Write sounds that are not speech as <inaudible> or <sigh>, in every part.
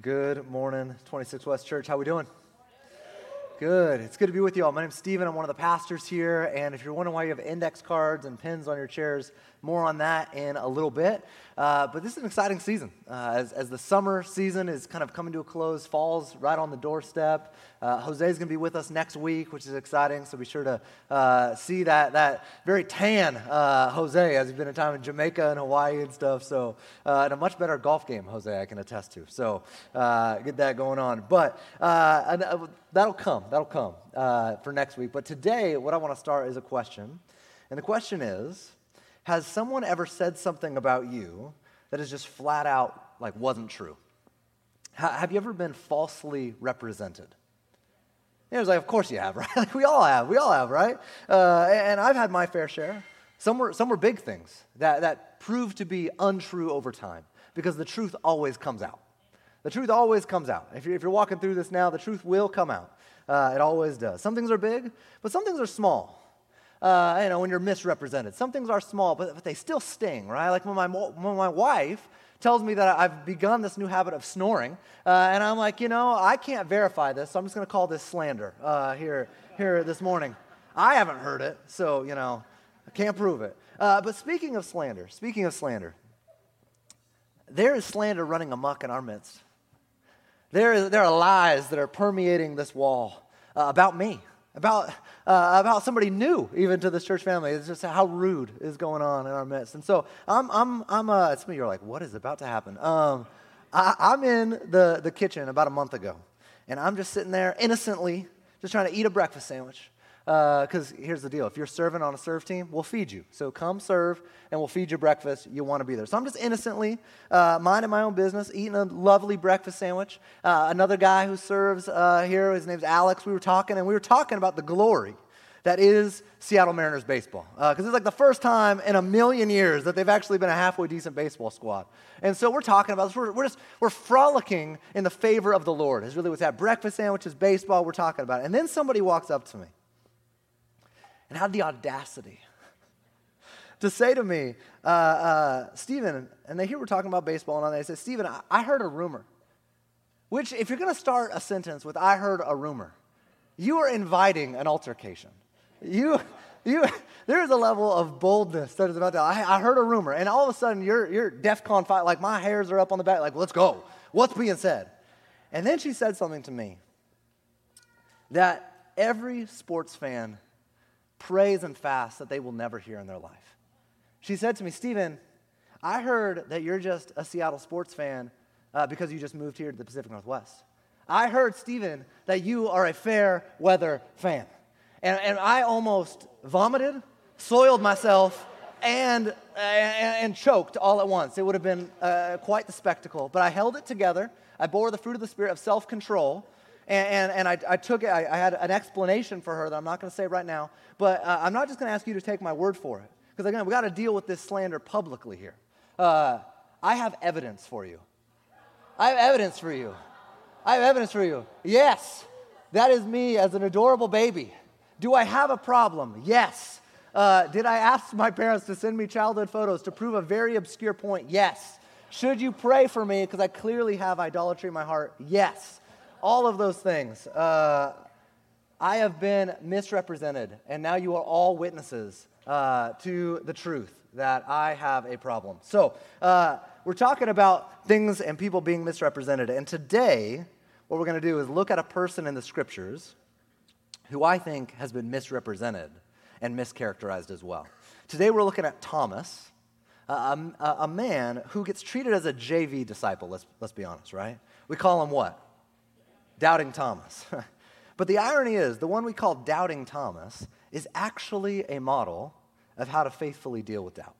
Good morning, 26 West Church. How we doing? Good. It's good to be with you all. My name's Stephen. I'm one of the pastors here. And if you're wondering why you have index cards and pins on your chairs, more on that in a little bit. Uh, but this is an exciting season. Uh, as, as the summer season is kind of coming to a close, fall's right on the doorstep. Uh, Jose's going to be with us next week, which is exciting. So be sure to uh, see that, that very tan uh, Jose as he's been a time in Jamaica and Hawaii and stuff. So, uh, and a much better golf game, Jose, I can attest to. So get that going on. But that'll come. That'll come for next week. But today, what I want to start is a question. And the question is, has someone ever said something about you that is just flat out like wasn't true? have you ever been falsely represented? It was like, of course you have, <laughs> right? Like we all have, we all have, right? Uh, and I've had my fair share. Some were, some were big things that, that proved to be untrue over time because the truth always comes out. The truth always comes out. If you're, if you're walking through this now, the truth will come out. Uh, it always does. Some things are big, but some things are small uh, you know, when you're misrepresented. Some things are small, but, but they still sting, right? Like when my, when my wife tells me that I've begun this new habit of snoring, uh, and I'm like, you know, I can't verify this, so I'm just going to call this slander uh, here, here this morning. I haven't heard it, so, you know, I can't prove it. Uh, but speaking of slander, speaking of slander, there is slander running amok in our midst. There, is, there are lies that are permeating this wall uh, about me, about, uh, about somebody new, even to this church family. It's just how rude is going on in our midst. And so I'm, I'm, I'm uh, some of you are like, what is about to happen? Um, I, I'm in the, the kitchen about a month ago, and I'm just sitting there innocently, just trying to eat a breakfast sandwich. Because uh, here's the deal if you're serving on a serve team, we'll feed you. So come serve and we'll feed you breakfast. You want to be there. So I'm just innocently uh, minding my own business, eating a lovely breakfast sandwich. Uh, another guy who serves uh, here, his name's Alex, we were talking, and we were talking about the glory that is Seattle Mariners baseball. Because uh, it's like the first time in a million years that they've actually been a halfway decent baseball squad. And so we're talking about this. We're, we're just, we're frolicking in the favor of the Lord, is really what's that. Breakfast sandwiches, baseball, we're talking about it. And then somebody walks up to me and had the audacity to say to me, uh, uh, Stephen, and they hear we're talking about baseball, and all. they say, Stephen, I, I heard a rumor. Which, if you're going to start a sentence with, I heard a rumor, you are inviting an altercation. You, you, there is a level of boldness that is about to, I, I heard a rumor, and all of a sudden you're, you're DEFCON 5, like my hairs are up on the back, like, let's go. What's being said? And then she said something to me that every sports fan prays and fasts that they will never hear in their life. She said to me, Stephen, I heard that you're just a Seattle sports fan uh, because you just moved here to the Pacific Northwest. I heard, Stephen, that you are a fair weather fan. And, and I almost vomited, soiled myself, and, and, and, choked all at once. It would have been uh, quite the spectacle. But I held it together. I bore the fruit of the Spirit of self control. And, and, and I, I, took it, I, I, had an explanation for her that I'm not going to say right now, but uh, I'm not just going to ask you to take my word for it. Because again, we got to deal with this slander publicly here. Uh, I have evidence for you. I have evidence for you. I have evidence for you. Yes, that is me as an adorable baby. Do I have a problem? Yes. Uh, did I ask my parents to send me childhood photos to prove a very obscure point? Yes. Should you pray for me because I clearly have idolatry in my heart? Yes all of those things. Uh, I have been misrepresented, and now you are all witnesses uh, to the truth that I have a problem. So, uh, we're talking about things and people being misrepresented. And today, what we're going to do is look at a person in the scriptures who I think has been misrepresented and mischaracterized as well. Today, we're looking at Thomas, a, a, a man who gets treated as a JV disciple, let's, let's be honest, right? We call him what? Doubting Thomas. <laughs> but the irony is, the one we call Doubting Thomas is actually a model of how to faithfully deal with doubt.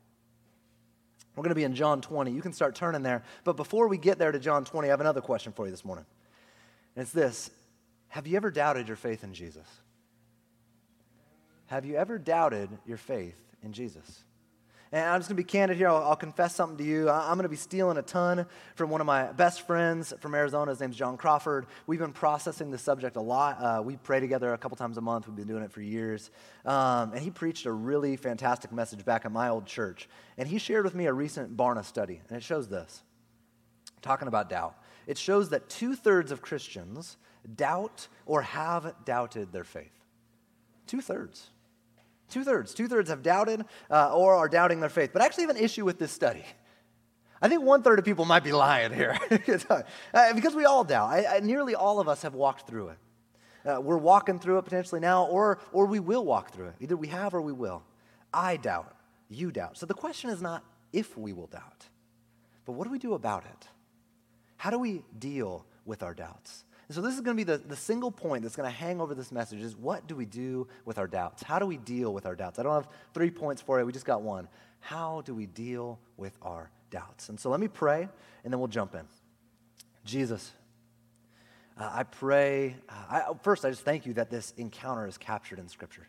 We're going to be in John 20. You can start turning there. But before we get there to John 20, I have another question for you this morning. And it's this Have you ever doubted your faith in Jesus? Have you ever doubted your faith in Jesus? And I'm just going to be candid here. I'll, I'll confess something to you. I, am going to be stealing a ton from one of my best friends from Arizona. His name's John Crawford. We've been processing this subject a lot. Uh, we pray together a couple times a month. We've been doing it for years. Um, and he preached a really fantastic message back at my old church. And he shared with me a recent Barna study. And it shows this talking about doubt. it shows that two thirds of Christians doubt or have doubted their faith. Two thirds. Two thirds. Two thirds have doubted uh, or are doubting their faith. But I actually have an issue with this study. I think one third of people might be lying here <laughs> uh, because we all doubt. I, I, nearly all of us have walked through it. Uh, we're walking through it potentially now, or, or we will walk through it. Either we have or we will. I doubt. You doubt. So the question is not if we will doubt, but what do we do about it? How do we deal with our doubts? And so this is going to be the, the single point that's going to hang over this message is what do we do with our doubts? How do we deal with our doubts? I don't have three points for you. We just got one. How do we deal with our doubts? And so let me pray, and then we'll jump in. Jesus, uh, I pray. Uh, I, first, I just thank you that this encounter is captured in Scripture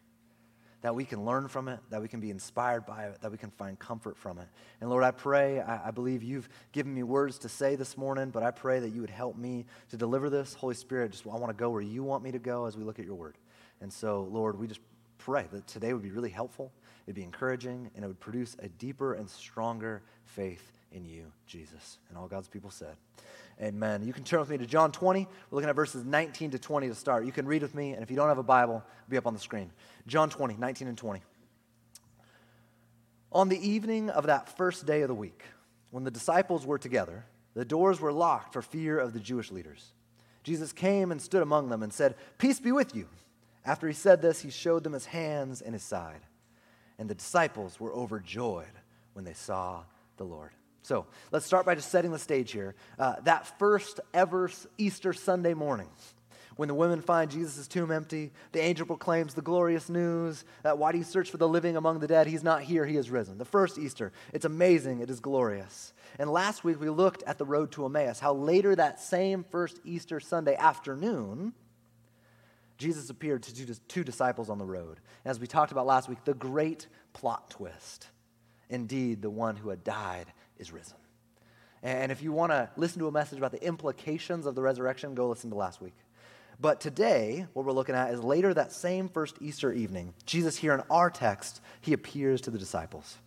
that we can learn from it, that we can be inspired by it, that we can find comfort from it. And Lord, I pray, I, I, believe you've given me words to say this morning, but I pray that you would help me to deliver this. Holy Spirit, just I want to go where you want me to go as we look at your word. And so, Lord, we just pray that today would be really helpful, it'd be encouraging, and it would produce a deeper and stronger faith in you, Jesus. And all God's people said. Amen. You can turn with me to John 20. We're looking at verses 19 to 20 to start. You can read with me, and if you don't have a Bible, it'll be up on the screen. John 20, 19 and 20. On the evening of that first day of the week, when the disciples were together, the doors were locked for fear of the Jewish leaders. Jesus came and stood among them and said, Peace be with you. After he said this, he showed them his hands and his side. And the disciples were overjoyed when they saw the Lord. So let's start by just setting the stage here. Uh, that first ever Easter Sunday morning, when the women find Jesus' tomb empty, the angel proclaims the glorious news that why do you search for the living among the dead? He's not here, he has risen. The first Easter. It's amazing, it is glorious. And last week we looked at the road to Emmaus, how later that same first Easter Sunday afternoon, Jesus appeared to two disciples on the road. As we talked about last week, the great plot twist. Indeed, the one who had died is risen. And if you want to listen to a message about the implications of the resurrection, go listen to last week. But today, what we're looking at is later that same first Easter evening, Jesus, here in our text, he appears to the disciples.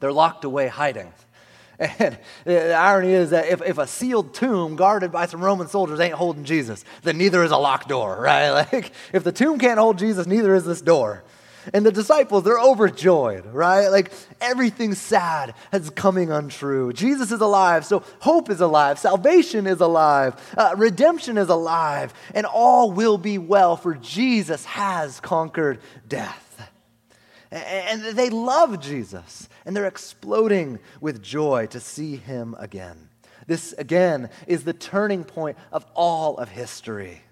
They're locked away hiding. And <laughs> the irony is that if, if a sealed tomb guarded by some Roman soldiers ain't holding Jesus, then neither is a locked door, <laughs> right? Like, if the tomb can't hold Jesus, neither is this door. And the disciples, they're overjoyed, right? Like everything sad is coming untrue. Jesus is alive, so hope is alive, salvation is alive, uh, redemption is alive, and all will be well, for Jesus has conquered death. And they love Jesus, and they're exploding with joy to see him again. This, again, is the turning point of all of history.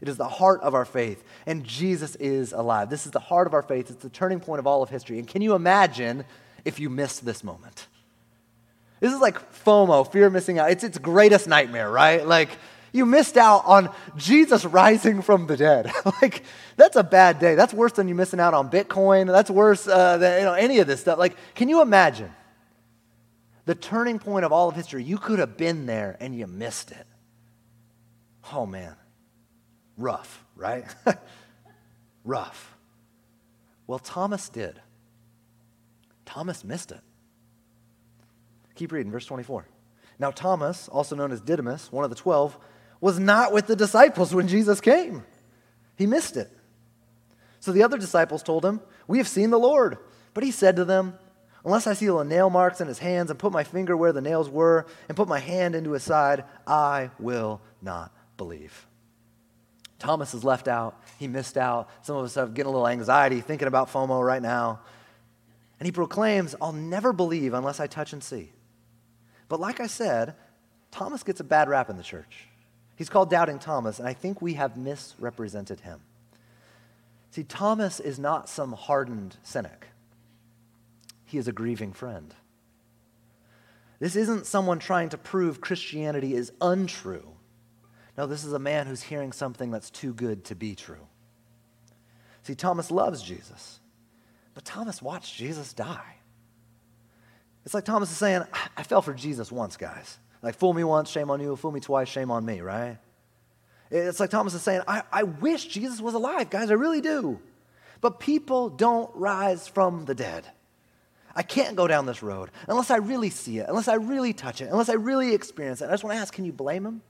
It is the heart of our faith, and Jesus is alive. This is the heart of our faith. It's the turning point of all of history. And can you imagine if you missed this moment? This is like FOMO, fear of missing out. It's its greatest nightmare, right? Like, you missed out on Jesus rising from the dead. <laughs> like, that's a bad day. That's worse than you missing out on Bitcoin. That's worse uh, than you know, any of this stuff. Like, can you imagine the turning point of all of history? You could have been there and you missed it. Oh, man rough, right? <laughs> rough. Well, Thomas did. Thomas missed it. Keep reading, verse 24. Now, Thomas, also known as Didymus, one of the twelve, was not with the disciples when Jesus came. He missed it. So the other disciples told him, We have seen the Lord. But he said to them, Unless I see the nail marks in his hands and put my finger where the nails were and put my hand into his side, I will not believe. Thomas is left out. He missed out. Some of us are getting a little anxiety thinking about FOMO right now. And he proclaims, I'll never believe unless I touch and see. But like I said, Thomas gets a bad rap in the church. He's called Doubting Thomas, and I think we have misrepresented him. See, Thomas is not some hardened cynic, he is a grieving friend. This isn't someone trying to prove Christianity is untrue. No, this is a man who's hearing something that's too good to be true. See, Thomas loves Jesus, but Thomas watched Jesus die. It's like Thomas is saying, I fell for Jesus once, guys. Like, fool me once, shame on you. Fool me twice, shame on me, right? It's like Thomas is saying, I, I wish Jesus was alive, guys. I really do. But people don't rise from the dead. I can't go down this road unless I really see it, unless I really touch it, unless I really experience it. I just want to ask can you blame him?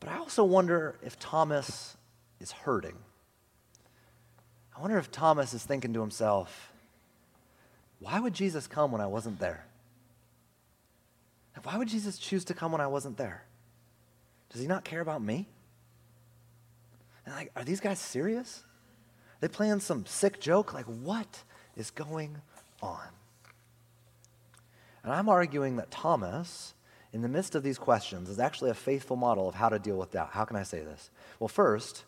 But I also wonder if Thomas is hurting. I wonder if Thomas is thinking to himself, why would Jesus come when I wasn't there? Why would Jesus choose to come when I wasn't there? Does he not care about me? And like, are these guys serious? They playing some sick joke? Like, what is going on? And I'm arguing that Thomas, in the midst of these questions, is actually a faithful model of how to deal with doubt. How can I say this? Well, first,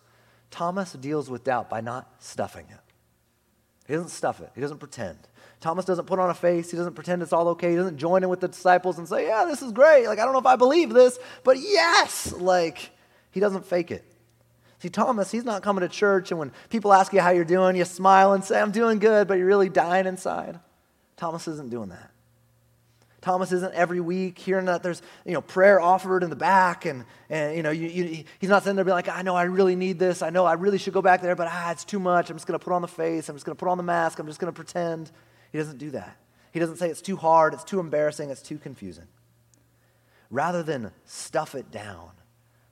Thomas deals with doubt by not stuffing it. He doesn't stuff it, he doesn't pretend. Thomas doesn't put on a face, he doesn't pretend it's all okay, he doesn't join in with the disciples and say, Yeah, this is great. Like, I don't know if I believe this, but yes! Like, he doesn't fake it. See, Thomas, he's not coming to church, and when people ask you how you're doing, you smile and say, I'm doing good, but you're really dying inside. Thomas isn't doing that. Thomas isn't every week hearing that there's you know prayer offered in the back, and, and you know you, you, he's not sitting there being like, I know I really need this, I know I really should go back there, but ah, it's too much. I'm just going to put on the face, I'm just going to put on the mask, I'm just going to pretend. He doesn't do that. He doesn't say it's too hard, it's too embarrassing, it's too confusing. Rather than stuff it down,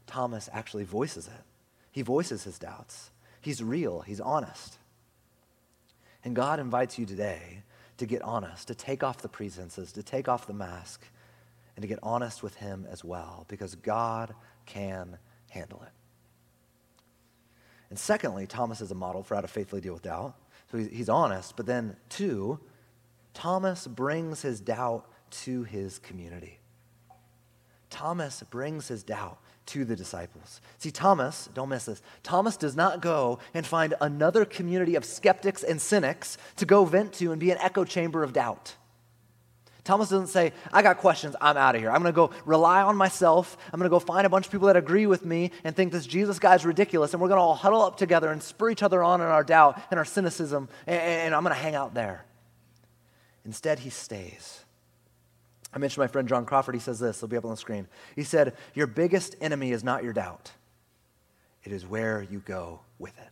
Thomas actually voices it. He voices his doubts. He's real, he's honest. And God invites you today to get honest, to take off the pretenses, to take off the mask, and to get honest with him as well, because God can handle it. And secondly, Thomas is a model for how to faithfully deal with doubt. So he's honest, but then, two, Thomas brings his doubt to his community. Thomas brings his doubt to the disciples. See, Thomas, don't miss this, Thomas does not go and find another community of skeptics and cynics to go vent to and be an echo chamber of doubt. Thomas doesn't say, I got questions, I'm out of here. I'm going to go rely on myself. I'm going to go find a bunch of people that agree with me and think this Jesus guy's ridiculous, and we're going to all huddle up together and spur each other on in our doubt and our cynicism, and, and I'm going to hang out there. Instead, he stays. I mentioned my friend John Crawford. He says this, it'll be up on the screen. He said, Your biggest enemy is not your doubt, it is where you go with it.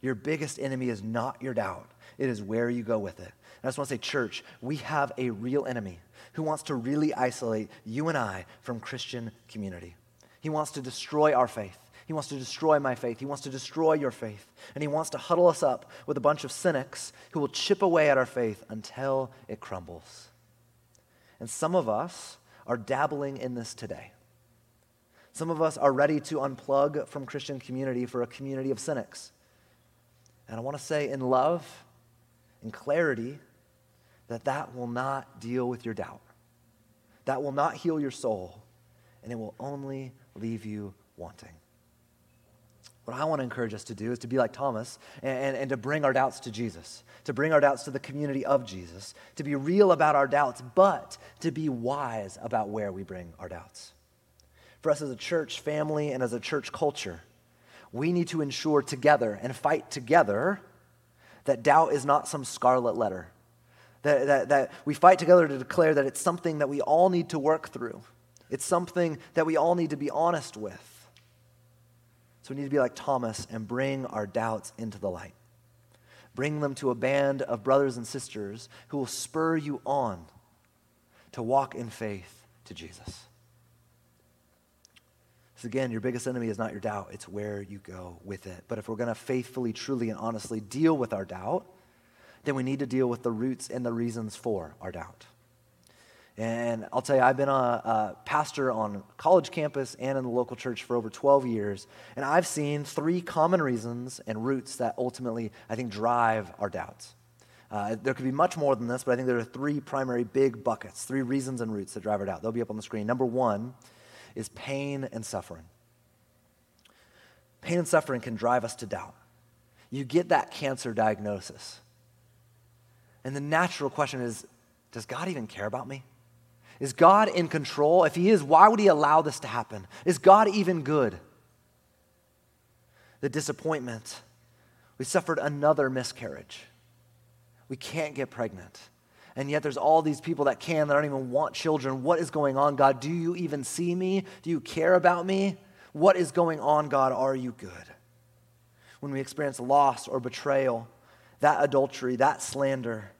Your biggest enemy is not your doubt, it is where you go with it. And I just want to say, church, we have a real enemy who wants to really isolate you and I from Christian community. He wants to destroy our faith. He wants to destroy my faith. He wants to destroy your faith. And he wants to huddle us up with a bunch of cynics who will chip away at our faith until it crumbles. And some of us are dabbling in this today. Some of us are ready to unplug from Christian community for a community of cynics. And I want to say in love, in clarity, that that will not deal with your doubt. That will not heal your soul, and it will only leave you wanting. What I want to encourage us to do is to be like Thomas and, and, and, to bring our doubts to Jesus, to bring our doubts to the community of Jesus, to be real about our doubts, but to be wise about where we bring our doubts. For us as a church family and as a church culture, we need to ensure together and fight together that doubt is not some scarlet letter, that, that, that we fight together to declare that it's something that we all need to work through, it's something that we all need to be honest with so we need to be like Thomas and bring our doubts into the light. Bring them to a band of brothers and sisters who will spur you on to walk in faith to Jesus. So, again, your biggest enemy is not your doubt, it's where you go with it. But if we're going to faithfully, truly, and honestly deal with our doubt, then we need to deal with the roots and the reasons for our doubt. And I'll tell you, I've been a, a, pastor on college campus and in the local church for over 12 years, and I've seen three common reasons and roots that ultimately, I think, drive our doubts. Uh, there could be much more than this, but I think there are three primary big buckets, three reasons and roots that drive our doubt. They'll be up on the screen. Number one is pain and suffering. Pain and suffering can drive us to doubt. You get that cancer diagnosis, and the natural question is Does God even care about me? Is God in control? If He is, why would He allow this to happen? Is God even good? The disappointment. We suffered another miscarriage. We can't get pregnant. And yet there's all these people that can, that don't even want children. What is going on, God? Do you even see me? Do you care about me? What is going on, God? Are you good? When we experience loss or betrayal, that adultery, that slander,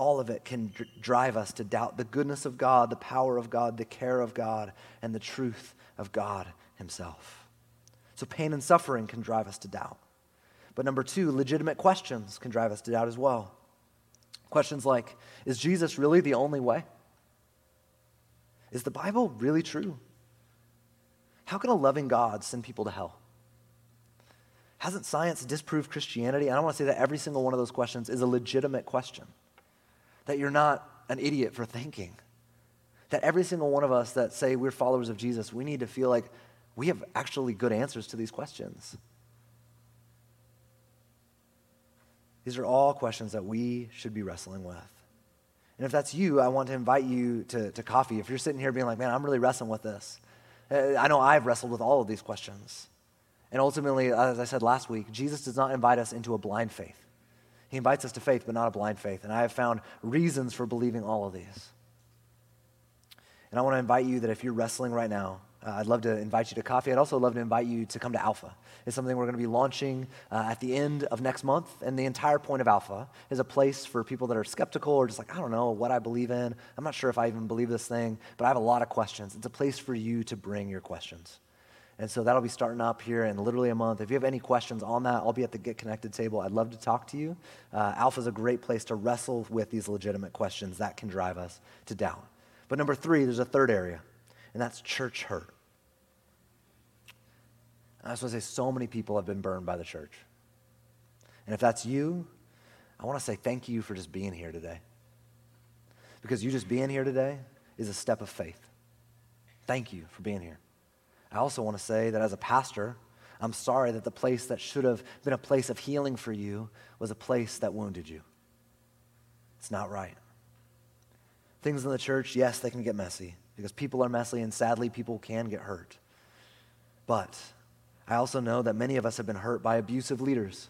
all of it can dr- drive us to doubt the goodness of God, the power of God, the care of God, and the truth of God Himself. So pain and suffering can drive us to doubt. But number two, legitimate questions can drive us to doubt as well. Questions like Is Jesus really the only way? Is the Bible really true? How can a loving God send people to hell? Hasn't science disproved Christianity? And I want to say that every single one of those questions is a legitimate question. That you're not an idiot for thinking. That every single one of us that say we're followers of Jesus, we need to feel like we have actually good answers to these questions. These are all questions that we should be wrestling with. And if that's you, I want to invite you to, to coffee. If you're sitting here being like, man, I'm really wrestling with this, uh, I know I've wrestled with all of these questions. And ultimately, as I said last week, Jesus does not invite us into a blind faith. He invites us to faith, but not a blind faith. And I have found reasons for believing all of these. And I want to invite you that if you're wrestling right now, uh, I'd love to invite you to coffee. I'd also love to invite you to come to Alpha. It's something we're going to be launching uh, at the end of next month. And the entire point of Alpha is a place for people that are skeptical or just like, I don't know what I believe in. I'm not sure if I even believe this thing, but I have a lot of questions. It's a place for you to bring your questions. And so that'll be starting up here in literally a month. If you have any questions on that, I'll be at the Get Connected table. I'd love to talk to you. Uh, Alpha is a great place to wrestle with these legitimate questions that can drive us to doubt. But number three, there's a third area, and that's church hurt. I just want to say, so many people have been burned by the church. And if that's you, I want to say thank you for just being here today. Because you just being here today is a step of faith. Thank you for being here. I also want to say that as a pastor, I'm sorry that the place that should have been a place of healing for you was a place that wounded you. It's not right. Things in the church, yes, they can get messy because people are messy and sadly people can get hurt. But I also know that many of us have been hurt by abusive leaders,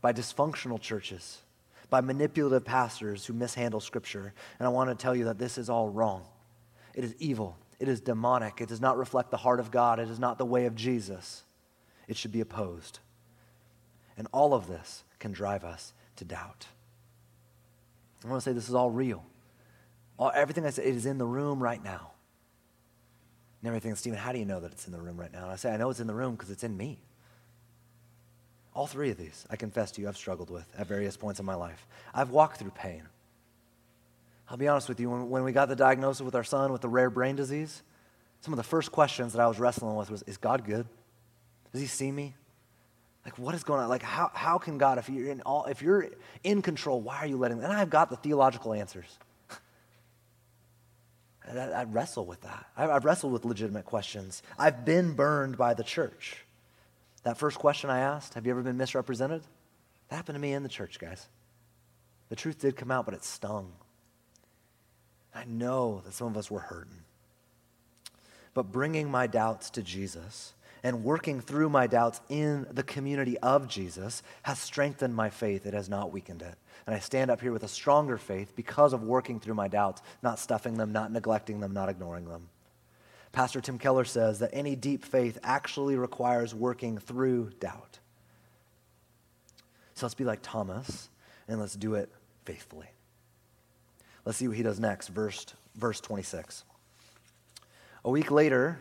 by dysfunctional churches, by manipulative pastors who mishandle Scripture. And I want to tell you that this is all wrong. It is evil. It is demonic. It does not reflect the heart of God. It is not the way of Jesus. It should be opposed. And all of this can drive us to doubt. I want to say this is all real. All, everything I said, it is in the room right now. And everything, Stephen, how do you know that it's in the room right now? And I say, I know it's in the room because it's in me. All three of these, I confess to you, I've struggled with at various points in my life. I've walked through pain. I'll be honest with you, when, when we got the diagnosis with our son with the rare brain disease, some of the first questions that I was wrestling with was, is God good? Does he see me? Like, what is going on? Like, how, how can God, if you're, in all, if you're in control, why are you letting? And I've got the theological answers. <laughs> I, I wrestle with that. I, I've wrestled with legitimate questions. I've been burned by the church. That first question I asked, have you ever been misrepresented? That happened to me in the church, guys. The truth did come out, but it stung. I know that some of us were hurting. But bringing my doubts to Jesus and working through my doubts in the community of Jesus has strengthened my faith. It has not weakened it. And I stand up here with a stronger faith because of working through my doubts, not stuffing them, not neglecting them, not ignoring them. Pastor Tim Keller says that any deep faith actually requires working through doubt. So let's be like Thomas and let's do it faithfully. Let's see what he does next, verse, verse 26. A week later,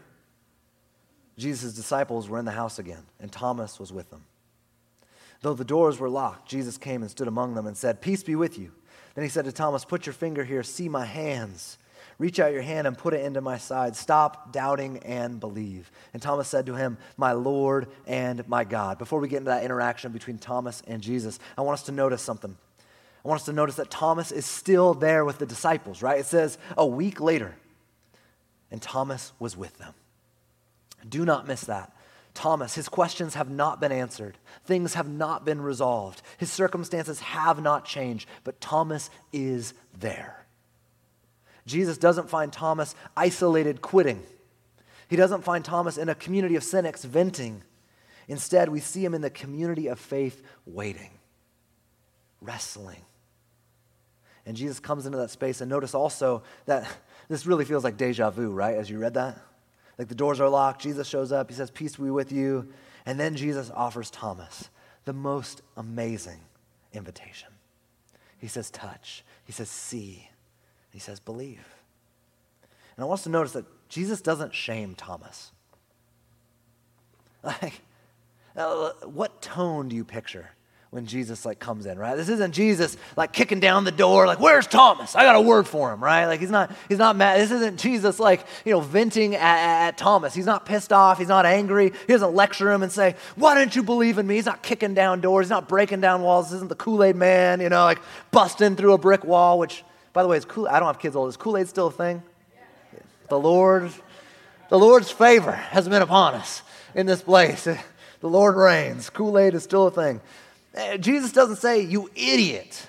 Jesus' disciples were in the house again, and Thomas was with them. Though the doors were locked, Jesus came and stood among them and said, Peace be with you. Then he said to Thomas, Put your finger here, see my hands. Reach out your hand and put it into my side. Stop doubting and believe. And Thomas said to him, My Lord and my God. Before we get into that interaction between Thomas and Jesus, I want us to notice something. I want us to notice that Thomas is still there with the disciples, right? It says a week later, and Thomas was with them. Do not miss that. Thomas, his questions have not been answered. Things have not been resolved. His circumstances have not changed, but Thomas is there. Jesus doesn't find Thomas isolated quitting. He doesn't find Thomas in a community of cynics venting. Instead, we see him in the community of faith waiting, wrestling. And Jesus comes into that space, and notice also that this really feels like deja vu, right? As you read that? Like the doors are locked. Jesus shows up. He says, Peace be with you. And then Jesus offers Thomas the most amazing invitation. He says, touch. He says, see. He says, believe. And I want us to notice that Jesus doesn't shame Thomas. <laughs> Like, uh, what tone do you picture when Jesus like comes in, right? This isn't Jesus like kicking down the door, like, where's Thomas? I got a word for him, right? Like he's not, he's not mad. This isn't Jesus like, you know, venting at, at Thomas. He's not pissed off. He's not angry. He doesn't lecture him and say, why don't you believe in me? He's not kicking down doors. He's not breaking down walls. This isn't the Kool-Aid man, you know, like busting through a brick wall, which, by the way, is Kool I don't have kids old. Is Kool-Aid still a thing? The Lord, the Lord's favor has been upon us in this place. <laughs> The Lord reigns. Kool Aid is still a thing. Eh, Jesus doesn't say, you idiot.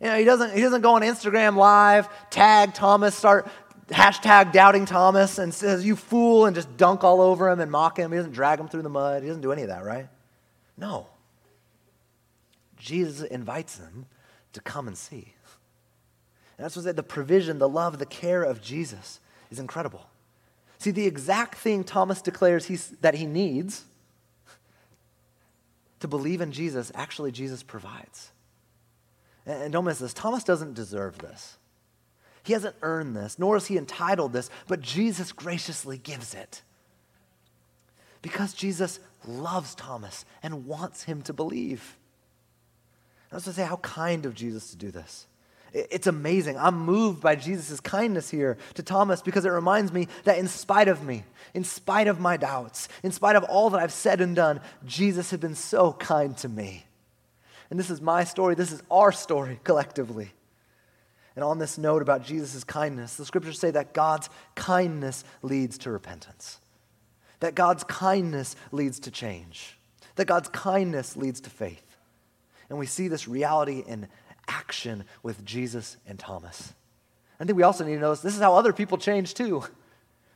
You know, he doesn't, he doesn't go on Instagram live, tag Thomas, start hashtag doubting Thomas, and says, you fool, and just dunk all over him and mock him. He doesn't drag him through the mud. He doesn't do any of that, right? No. Jesus invites him to come and see. And that's what said the provision, the love, the care of Jesus is incredible. See, the exact thing Thomas declares that he needs to believe in Jesus, actually, Jesus provides. And, don't miss this Thomas doesn't deserve this. He hasn't earned this, nor is he entitled this, but Jesus graciously gives it. Because Jesus loves Thomas and wants him to believe. I was to say, how kind of Jesus to do this. It's amazing. I'm moved by Jesus' kindness here to Thomas because it reminds me that in spite of me, in spite of my doubts, in spite of all that I've said and done, Jesus had been so kind to me. And this is my story. This is our story collectively. And on this note about Jesus' kindness, the scriptures say that God's kindness leads to repentance, that God's kindness leads to change, that God's kindness leads to faith. And we see this reality in action with Jesus and Thomas. I think we also need to notice this is how other people change too.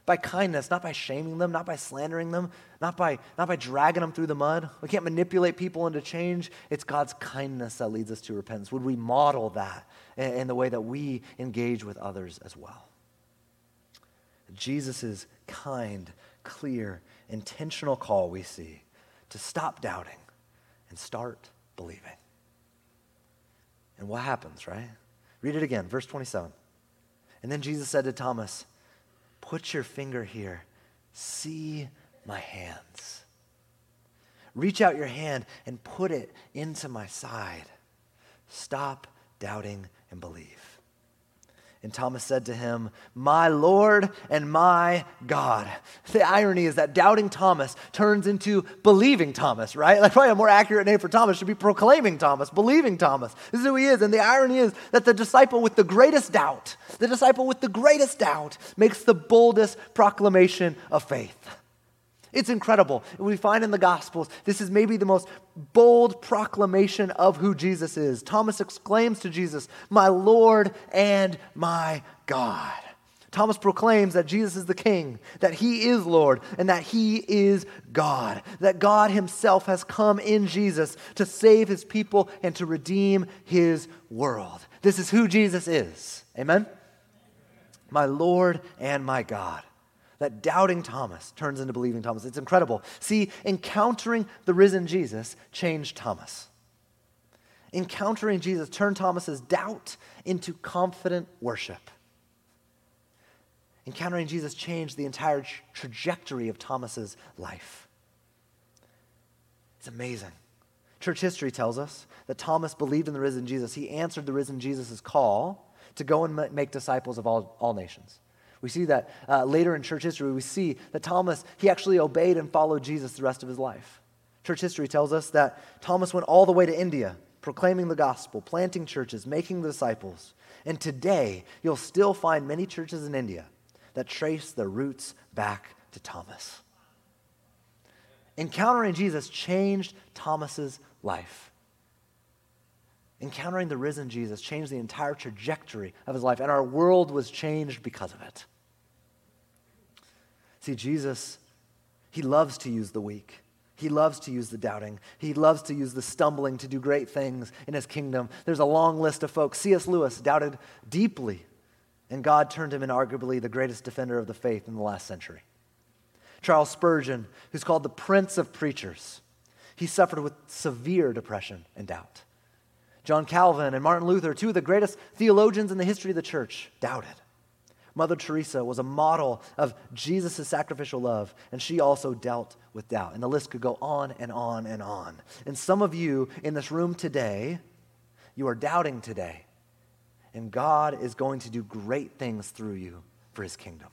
By kindness, not by shaming them, not by slandering them, not by, not by dragging them through the mud. We can't manipulate people into change. It's God's kindness that leads us to repentance. Would we model that in, in the way that we engage with others as well? Jesus' kind, clear, intentional call we see to stop doubting and start believing. And what happens, right? Read it again, verse 27. And then Jesus said to Thomas, Put your finger here. See my hands. Reach out your hand and put it into my side. Stop doubting and believe. And Thomas said to him, My Lord and my God. The irony is that doubting Thomas turns into believing Thomas, right? Like, probably a more accurate name for Thomas should be proclaiming Thomas, believing Thomas. This is who he is. And the irony is that the disciple with the greatest doubt, the disciple with the greatest doubt, makes the boldest proclamation of faith. It's incredible. We find in the Gospels, this is maybe the most bold proclamation of who Jesus is. Thomas exclaims to Jesus, My Lord and my God. Thomas proclaims that Jesus is the King, that He is Lord, and that He is God. That God Himself has come in Jesus to save His people and to redeem His world. This is who Jesus is. Amen? My Lord and my God that doubting Thomas turns into believing Thomas. It's incredible. See, encountering the risen Jesus changed Thomas. Encountering Jesus turned Thomas's doubt into confident worship. Encountering Jesus changed the entire tra- trajectory of Thomas's life. It's amazing. Church history tells us that Thomas believed in the risen Jesus. He answered the risen Jesus' call to go and make disciples of all, all nations. We see that uh, later in church history. We see that Thomas, he actually obeyed and followed Jesus the rest of his life. Church history tells us that Thomas went all the way to India, proclaiming the gospel, planting churches, making the disciples. And today, you'll still find many churches in India that trace their roots back to Thomas. Encountering Jesus changed Thomas's life. Encountering the risen Jesus changed the entire trajectory of his life, and our world was changed because of it. See, Jesus, he loves to use the weak. He loves to use the doubting. He loves to use the stumbling to do great things in his kingdom. There's a long list of folks. C.S. Lewis doubted deeply, and God turned him into arguably the greatest defender of the faith in the last century. Charles Spurgeon, who's called the Prince of Preachers, He suffered with severe depression and doubt. John Calvin and Martin Luther, two of the greatest theologians in the history of the church, doubted. Mother Teresa was a model of Jesus' sacrificial love, and she also dealt with doubt. And the list could go on and on and on. And some of you in this room today, you are doubting today. And God is going to do great things through you for his kingdom.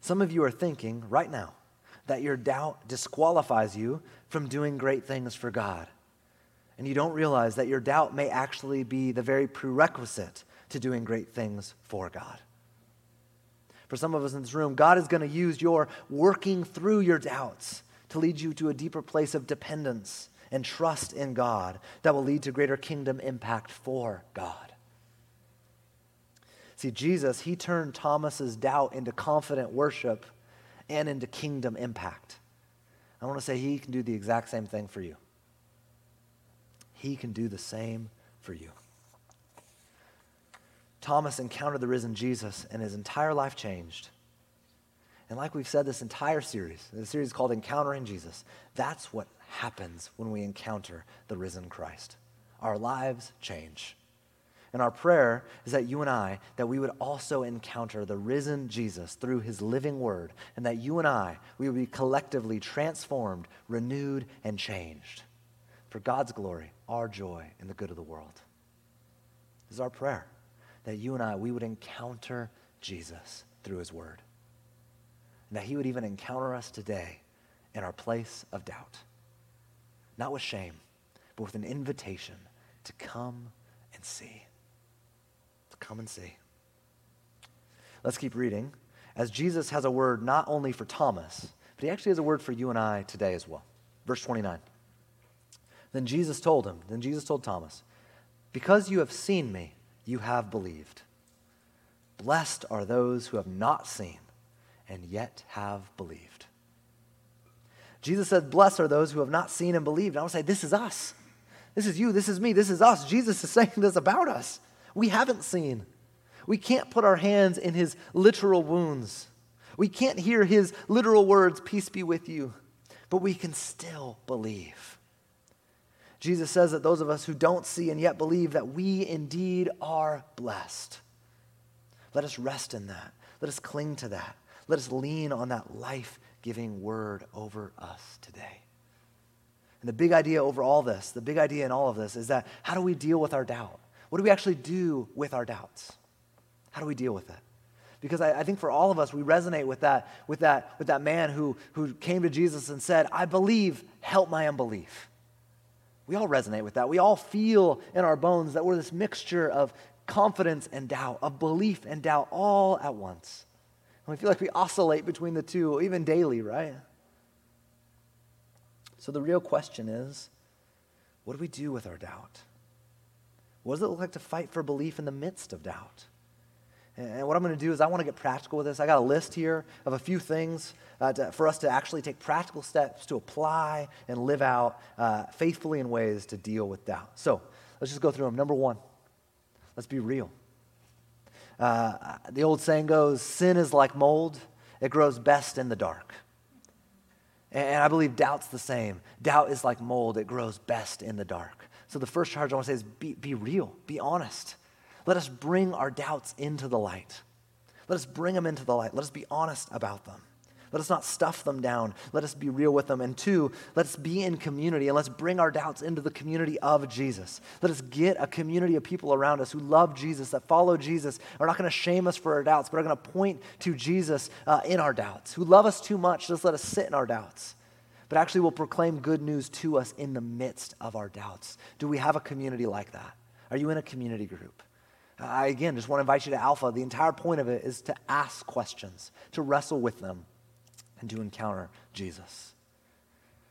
Some of you are thinking right now that your doubt disqualifies you from doing great things for God. And you don't realize that your doubt may actually be the very prerequisite to doing great things for God. For some of us in this room, God is going to use your working through your doubts to lead you to a deeper place of dependence and trust in God that will lead to greater kingdom impact for God. See, Jesus, he turned Thomas's doubt into confident worship and into kingdom impact. I want to say he can do the exact same thing for you. He can do the same for you. Thomas encountered the risen Jesus, and his entire life changed. And like we've said this entire series, the series called Encountering Jesus, that's what happens when we encounter the risen Christ. Our lives change. And our prayer is that you and I, that we would also encounter the risen Jesus through his living word, and that you and I, we would be collectively transformed, renewed, and changed for God's glory, our joy, in the good of the world. This is our prayer, that you and I, we would encounter Jesus through his word. And that he would even encounter us today in our place of doubt. Not with shame, but with an invitation to come and see. To come and see. Let's keep reading. As Jesus has a word not only for Thomas, but he actually has a word for you and I today as well. Verse 29. Then Jesus told him, then Jesus told Thomas, Because you have seen me, you have believed. Blessed are those who have not seen and yet have believed. Jesus said, Blessed are those who have not seen and believed. And I to say, This is us. This is you. This is me. This is us. Jesus is <laughs> saying this about us we haven't seen. We can't put our hands in his literal wounds. We can't hear his literal words, peace be with you, but we can still believe. Jesus says that those of us who don't see and yet believe that we indeed are blessed. Let us rest in that. Let us cling to that. Let us lean on that life giving word over us today. And the big idea over all this, the big idea in all of this is that how do we deal with our doubt? What do we actually do with our doubts? How do we deal with it? Because I, I, think for all of us, we resonate with that, with that, with that man who, who came to Jesus and said, I believe, help my unbelief. We all resonate with that. We all feel in our bones that we're this mixture of confidence and doubt, of belief and doubt all at once. And we feel like we oscillate between the two, even daily, right? So the real question is what do we do with our doubt? What does it look like to fight for belief in the midst of doubt? And what I'm going to do is I want to get practical with this. I got a list here of a few things uh, to, for us to actually take practical steps to apply and live out uh, faithfully in ways to deal with doubt. So let's just go through them. Number one, let's be real. Uh, the old saying goes, sin is like mold, it grows best in the dark. And I believe doubt's the same. Doubt is like mold, it grows best in the dark. So the first charge I want to say is be, be real, be honest. Let us bring our doubts into the light. Let us bring them into the light. Let us be honest about them. Let us not stuff them down. Let us be real with them. And two, let's be in community and let's bring our doubts into the community of Jesus. Let us get a community of people around us who love Jesus, that follow Jesus, are not going to shame us for our doubts, but are going to point to Jesus uh, in our doubts, who love us too much. Just let us sit in our doubts but actually will proclaim good news to us in the midst of our doubts. Do we have a community like that? Are you in a community group? I, again, just want to invite you to Alpha. The entire point of it is to ask questions, to wrestle with them, and to encounter Jesus.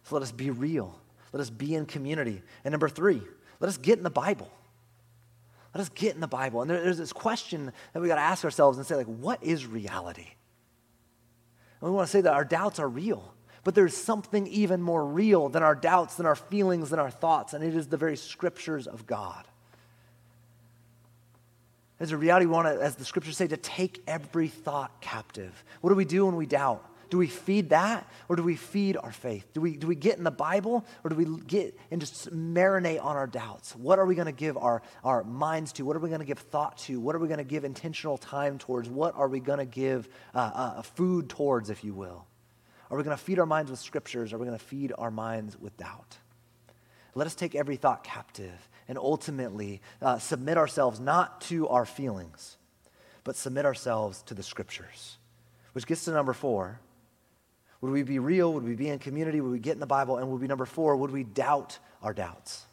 So let us be real. Let us be in community. And number three, let us get in the Bible. Let us get in the Bible. And there, there's this question that we got to ask ourselves and say, like, what is reality? And we want to say that our doubts are real. But there's something even more real than our doubts, than our feelings, than our thoughts, and it is the very scriptures of God. As a reality, we want to, as the scriptures say, to take every thought captive. What do we do when we doubt? Do we feed that or do we feed our faith? Do we, do we get in the Bible or do we get and just marinate on our doubts? What are we going to give our, our minds to? What are we going to give thought to? What are we going to give intentional time towards? What are we going to give uh, uh, food towards, if you will? Are we going to feed our minds with scriptures? Are we going to feed our minds with doubt? Let us take every thought captive and ultimately uh, submit ourselves not to our feelings, but submit ourselves to the scriptures. Which gets to number four. Would we be real? Would we be in community? Would we get in the Bible? And would be number four, would we doubt our doubts?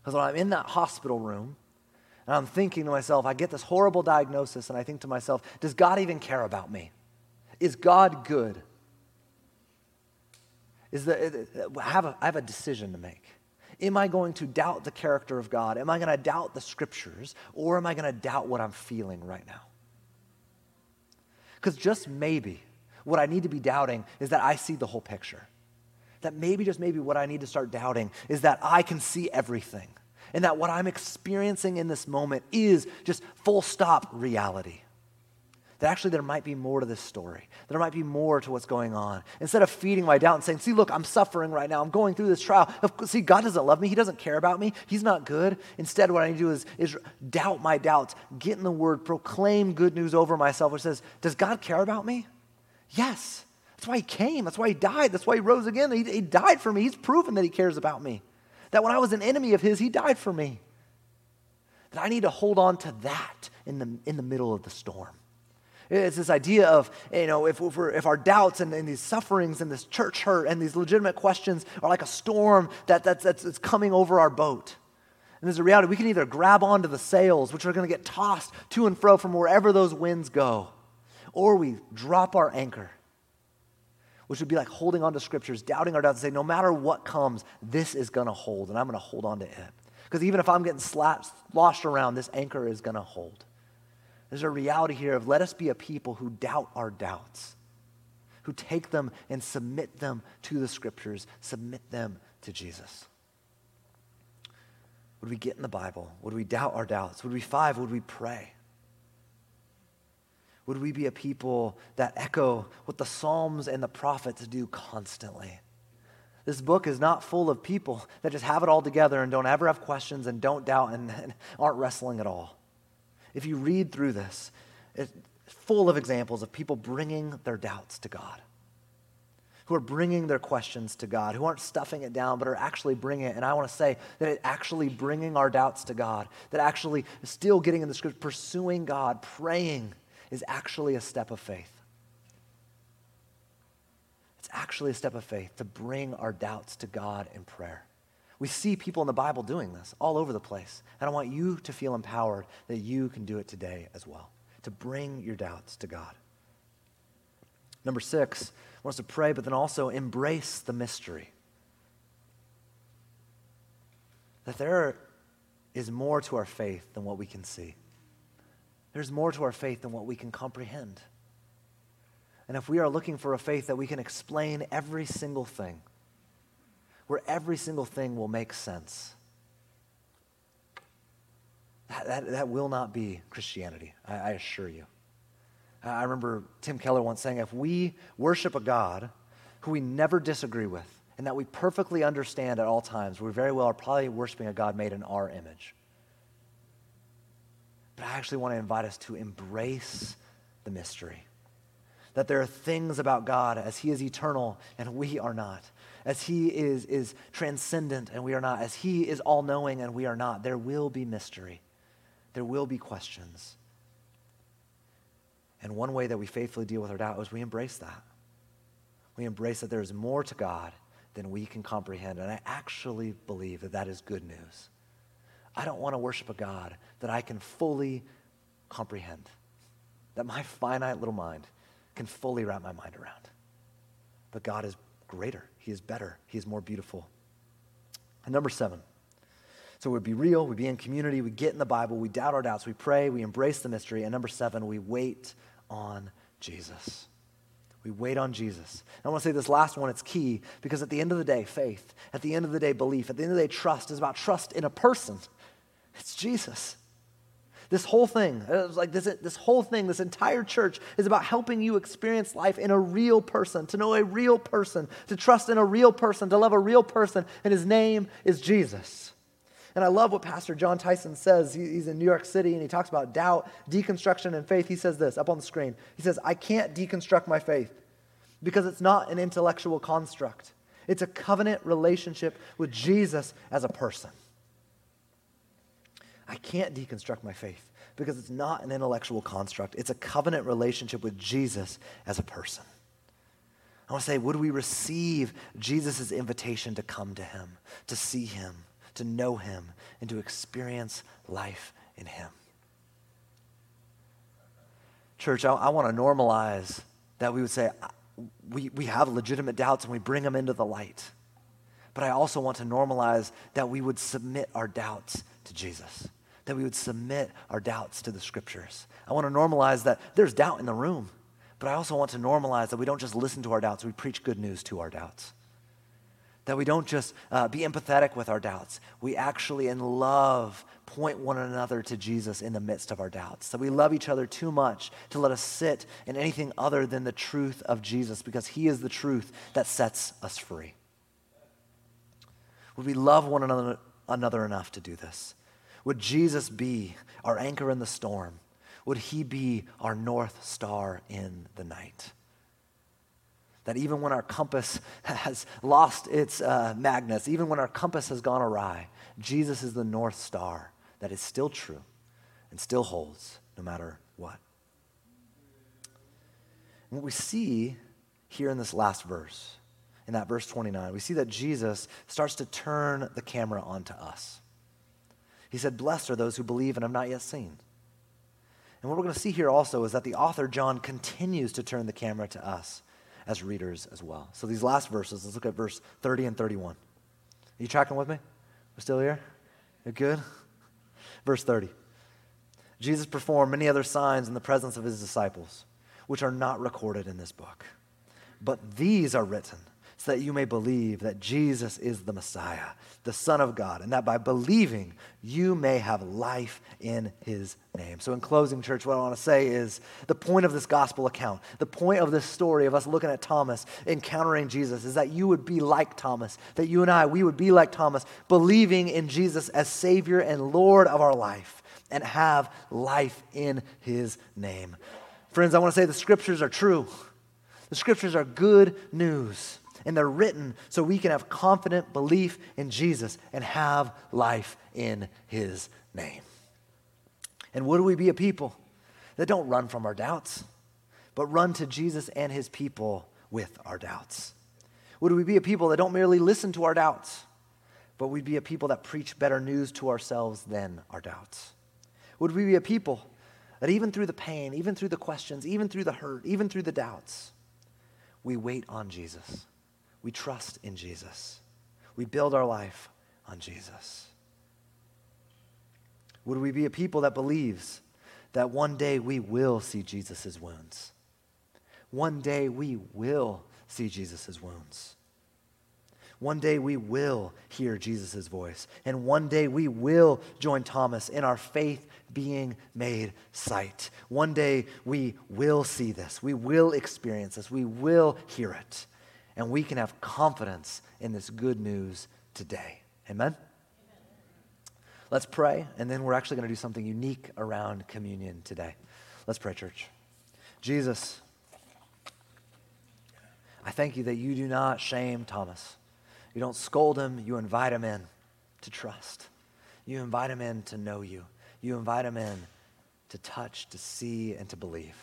Because when I'm in that hospital room and I'm thinking to myself, I get this horrible diagnosis, and I think to myself, does God even care about me? Is God good? Is that I, have a, I have a decision to make. Am I going to doubt the character of God? Am I going to doubt the scriptures? Or am I going to doubt what I'm feeling right now? Because just maybe, what I need to be doubting is that I see the whole picture. That maybe, just maybe, what I need to start doubting is that I can see everything. And that what I'm experiencing in this moment is just full stop reality that actually there might be more to this story. There might be more to what's going on. Instead of feeding my doubt and saying, see, look, I'm suffering right now. I'm going through this trial. See, God doesn't love me. He doesn't care about me. He's not good. Instead, what I need to do is, is doubt my doubts, get in the word, proclaim good news over myself, which says, does God care about me? Yes. That's why he came. That's why he died. That's why he rose again. He, he died for me. He's proven that he cares about me. That when I was an enemy of his, he died for me. That I need to hold on to that in the, in the middle of the storm. It's this idea of, you know, if, if, if our doubts and, and, these sufferings and this church hurt and these legitimate questions are like a storm that, that's, that's, that's coming over our boat. And there's a reality we can either grab onto the sails, which are going to get tossed to and fro from wherever those winds go, or we drop our anchor, which would be like holding on to scriptures, doubting our doubts, and say, no matter what comes, this is going to hold, and I'm going to hold on to it. Because even if I'm getting slapped, sloshed around, this anchor is going to hold. There's a reality here of let us be a people who doubt our doubts, who take them and submit them to the scriptures, submit them to Jesus. Would we get in the Bible? Would we doubt our doubts? Would we, five, would we pray? Would we be a people that echo what the Psalms and the prophets do constantly? This book is not full of people that just have it all together and don't ever have questions and don't doubt and, and <laughs> aren't wrestling at all. If you read through this, it's full of examples of people bringing their doubts to God, who are bringing their questions to God, who aren't stuffing it down, but are actually bringing it. And I want to say that it actually bringing our doubts to God, that actually still getting in the script, pursuing God, praying, is actually a step of faith. It's actually a step of faith to bring our doubts to God in prayer. We see people in the Bible doing this all over the place. And I want you to feel empowered that you can do it today as well, to bring your doubts to God. Number six, I want us to pray, but then also embrace the mystery. That there is more to our faith than what we can see. There's more to our faith than what we can comprehend. And if we are looking for a faith that we can explain every single thing, where every single thing will make sense. That, that, that will not be Christianity, I, I assure you. I remember Tim Keller once saying if we worship a God who we never disagree with and that we perfectly understand at all times, we very well are probably worshiping a God made in our image. But I actually want to invite us to embrace the mystery. That there are things about God as He is eternal and we are not as he is, is transcendent and we are not, as he is all knowing and we are not, there will be mystery. There will be questions. And one way that we faithfully deal with our doubt is we embrace that. We embrace that there is more to God than we can comprehend. And I actually believe that that is good news. I don't want to worship a God that I can fully comprehend, that my finite little mind can fully wrap my mind around. But God is greater. He is better. He is more beautiful. And number seven. So we'd be real, we'd be in community, we get in the Bible, we doubt our doubts, we pray, we embrace the mystery. And number seven, we wait on Jesus. We wait on Jesus. And I want to say this last one, it's key because at the end of the day, faith, at the end of the day, belief, at the end of the day, trust is about trust in a person. It's Jesus. This whole thing, uh, like this, this whole thing, this entire church is about helping you experience life in a real person, to know a real person, to trust in a real person, to love a real person, and his name is Jesus. And I love what Pastor Jon Tyson says. He's in New York City and he talks about doubt, deconstruction, and faith. He says this up on the screen. He says, I can't deconstruct my faith because it's not an intellectual construct, it's a covenant relationship with Jesus as a person. I can't deconstruct my faith because it's not an intellectual construct. It's a covenant relationship with Jesus as a person. I want to say, would we receive Jesus' invitation to come to him, to see him, to know him, and to experience life in him? Church, I, I want to normalize that we would say, we, we have legitimate doubts and we bring them into the light. But I also want to normalize that we would submit our doubts to Jesus that we would submit our doubts to the scriptures. I want to normalize that there's doubt in the room, but I also want to normalize that we don't just listen to our doubts, we preach good news to our doubts. That we don't just uh, be empathetic with our doubts. We actually, in love, point one another to Jesus in the midst of our doubts. That we love each other too much to let us sit in anything other than the truth of Jesus because He is the truth that sets us free. Would we love one another, another enough to do this? Would Jesus be our anchor in the storm? Would he be our north star in the night? That even when our compass <laughs> has lost its uh, magnets, even when our compass has gone awry, Jesus is the north star that is still true and still holds no matter what. And what we see here in this last verse, in that verse 29, we see that Jesus starts to turn the camera onto us. He said, Blessed are those who believe and have not yet seen. And what we're going to see here also is that the author, John, continues to turn the camera to us as readers as well. So these last verses, let's look at verse 30 and 31. Are you tracking with me? We're still here? You're good? Verse 30. Jesus performed many other signs in the presence of his disciples, which are not recorded in this book. But these are written so that you may believe that Jesus is the Messiah, the Son of God, and that by believing you may have life in his name. So, in closing, church, what I want to say is the point of this gospel account, the point of this story of us looking at Thomas encountering Jesus is that you would be like Thomas, that you and I, we would be like Thomas, believing in Jesus as Savior and Lord of our life and have life in his name. Friends, I want to say the scriptures are true. The scriptures are good news and they're written so we can have confident belief in Jesus and have life in his name. And would we be a people that don't run from our doubts, but run to Jesus and his people with our doubts? Would we be a people that don't merely listen to our doubts, but we'd be a people that preach better news to ourselves than our doubts? Would we be a people that even through the pain, even through the questions, even through the hurt, even through the doubts, we wait on Jesus? We trust in Jesus. We build our life on Jesus. Would we be a people that believes that one day we will see Jesus' wounds? One day we will see Jesus' wounds. One day we will hear Jesus' voice. And one day we will join Thomas in our faith being made sight. One day we will see this. We will experience this. We will hear it and we can have confidence in this good news today. Amen? Amen? Let's pray, and then we're actually going to do something unique around communion today. Let's pray, church. Jesus, I thank you that you do not shame Thomas. You don't scold him, you invite him in to trust. You invite him in to know you. You invite him in to touch, to see, and to believe.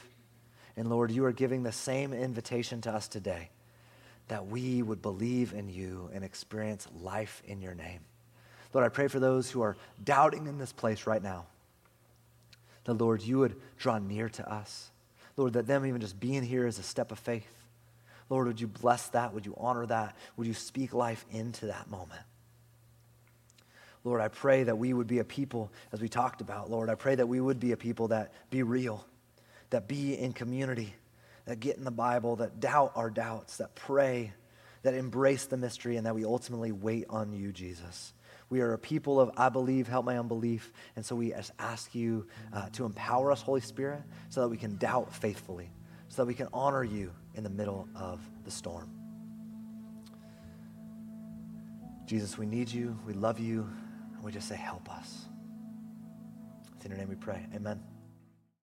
And Lord, you are giving the same invitation to us today that we would believe in you and experience life in your name. Lord, I pray for those who are doubting in this place right now. That, Lord, you would draw near to us. Lord, that them even just being here is a step of faith. Lord, would you bless that? Would you honor that? Would you speak life into that moment? Lord, I pray that we would be a people, as we talked about, Lord, I pray that we would be a people that be real, that be in community, that get in the Bible, that doubt our doubts, that pray, that embrace the mystery, and that we ultimately wait on you, Jesus. We are a people of I believe, help my unbelief. And so we ask you uh, to empower us, Holy Spirit, so that we can doubt faithfully, so that we can honor you in the middle of the storm. Jesus, we need you, we love you, and we just say, help us. It's in your name we pray. Amen.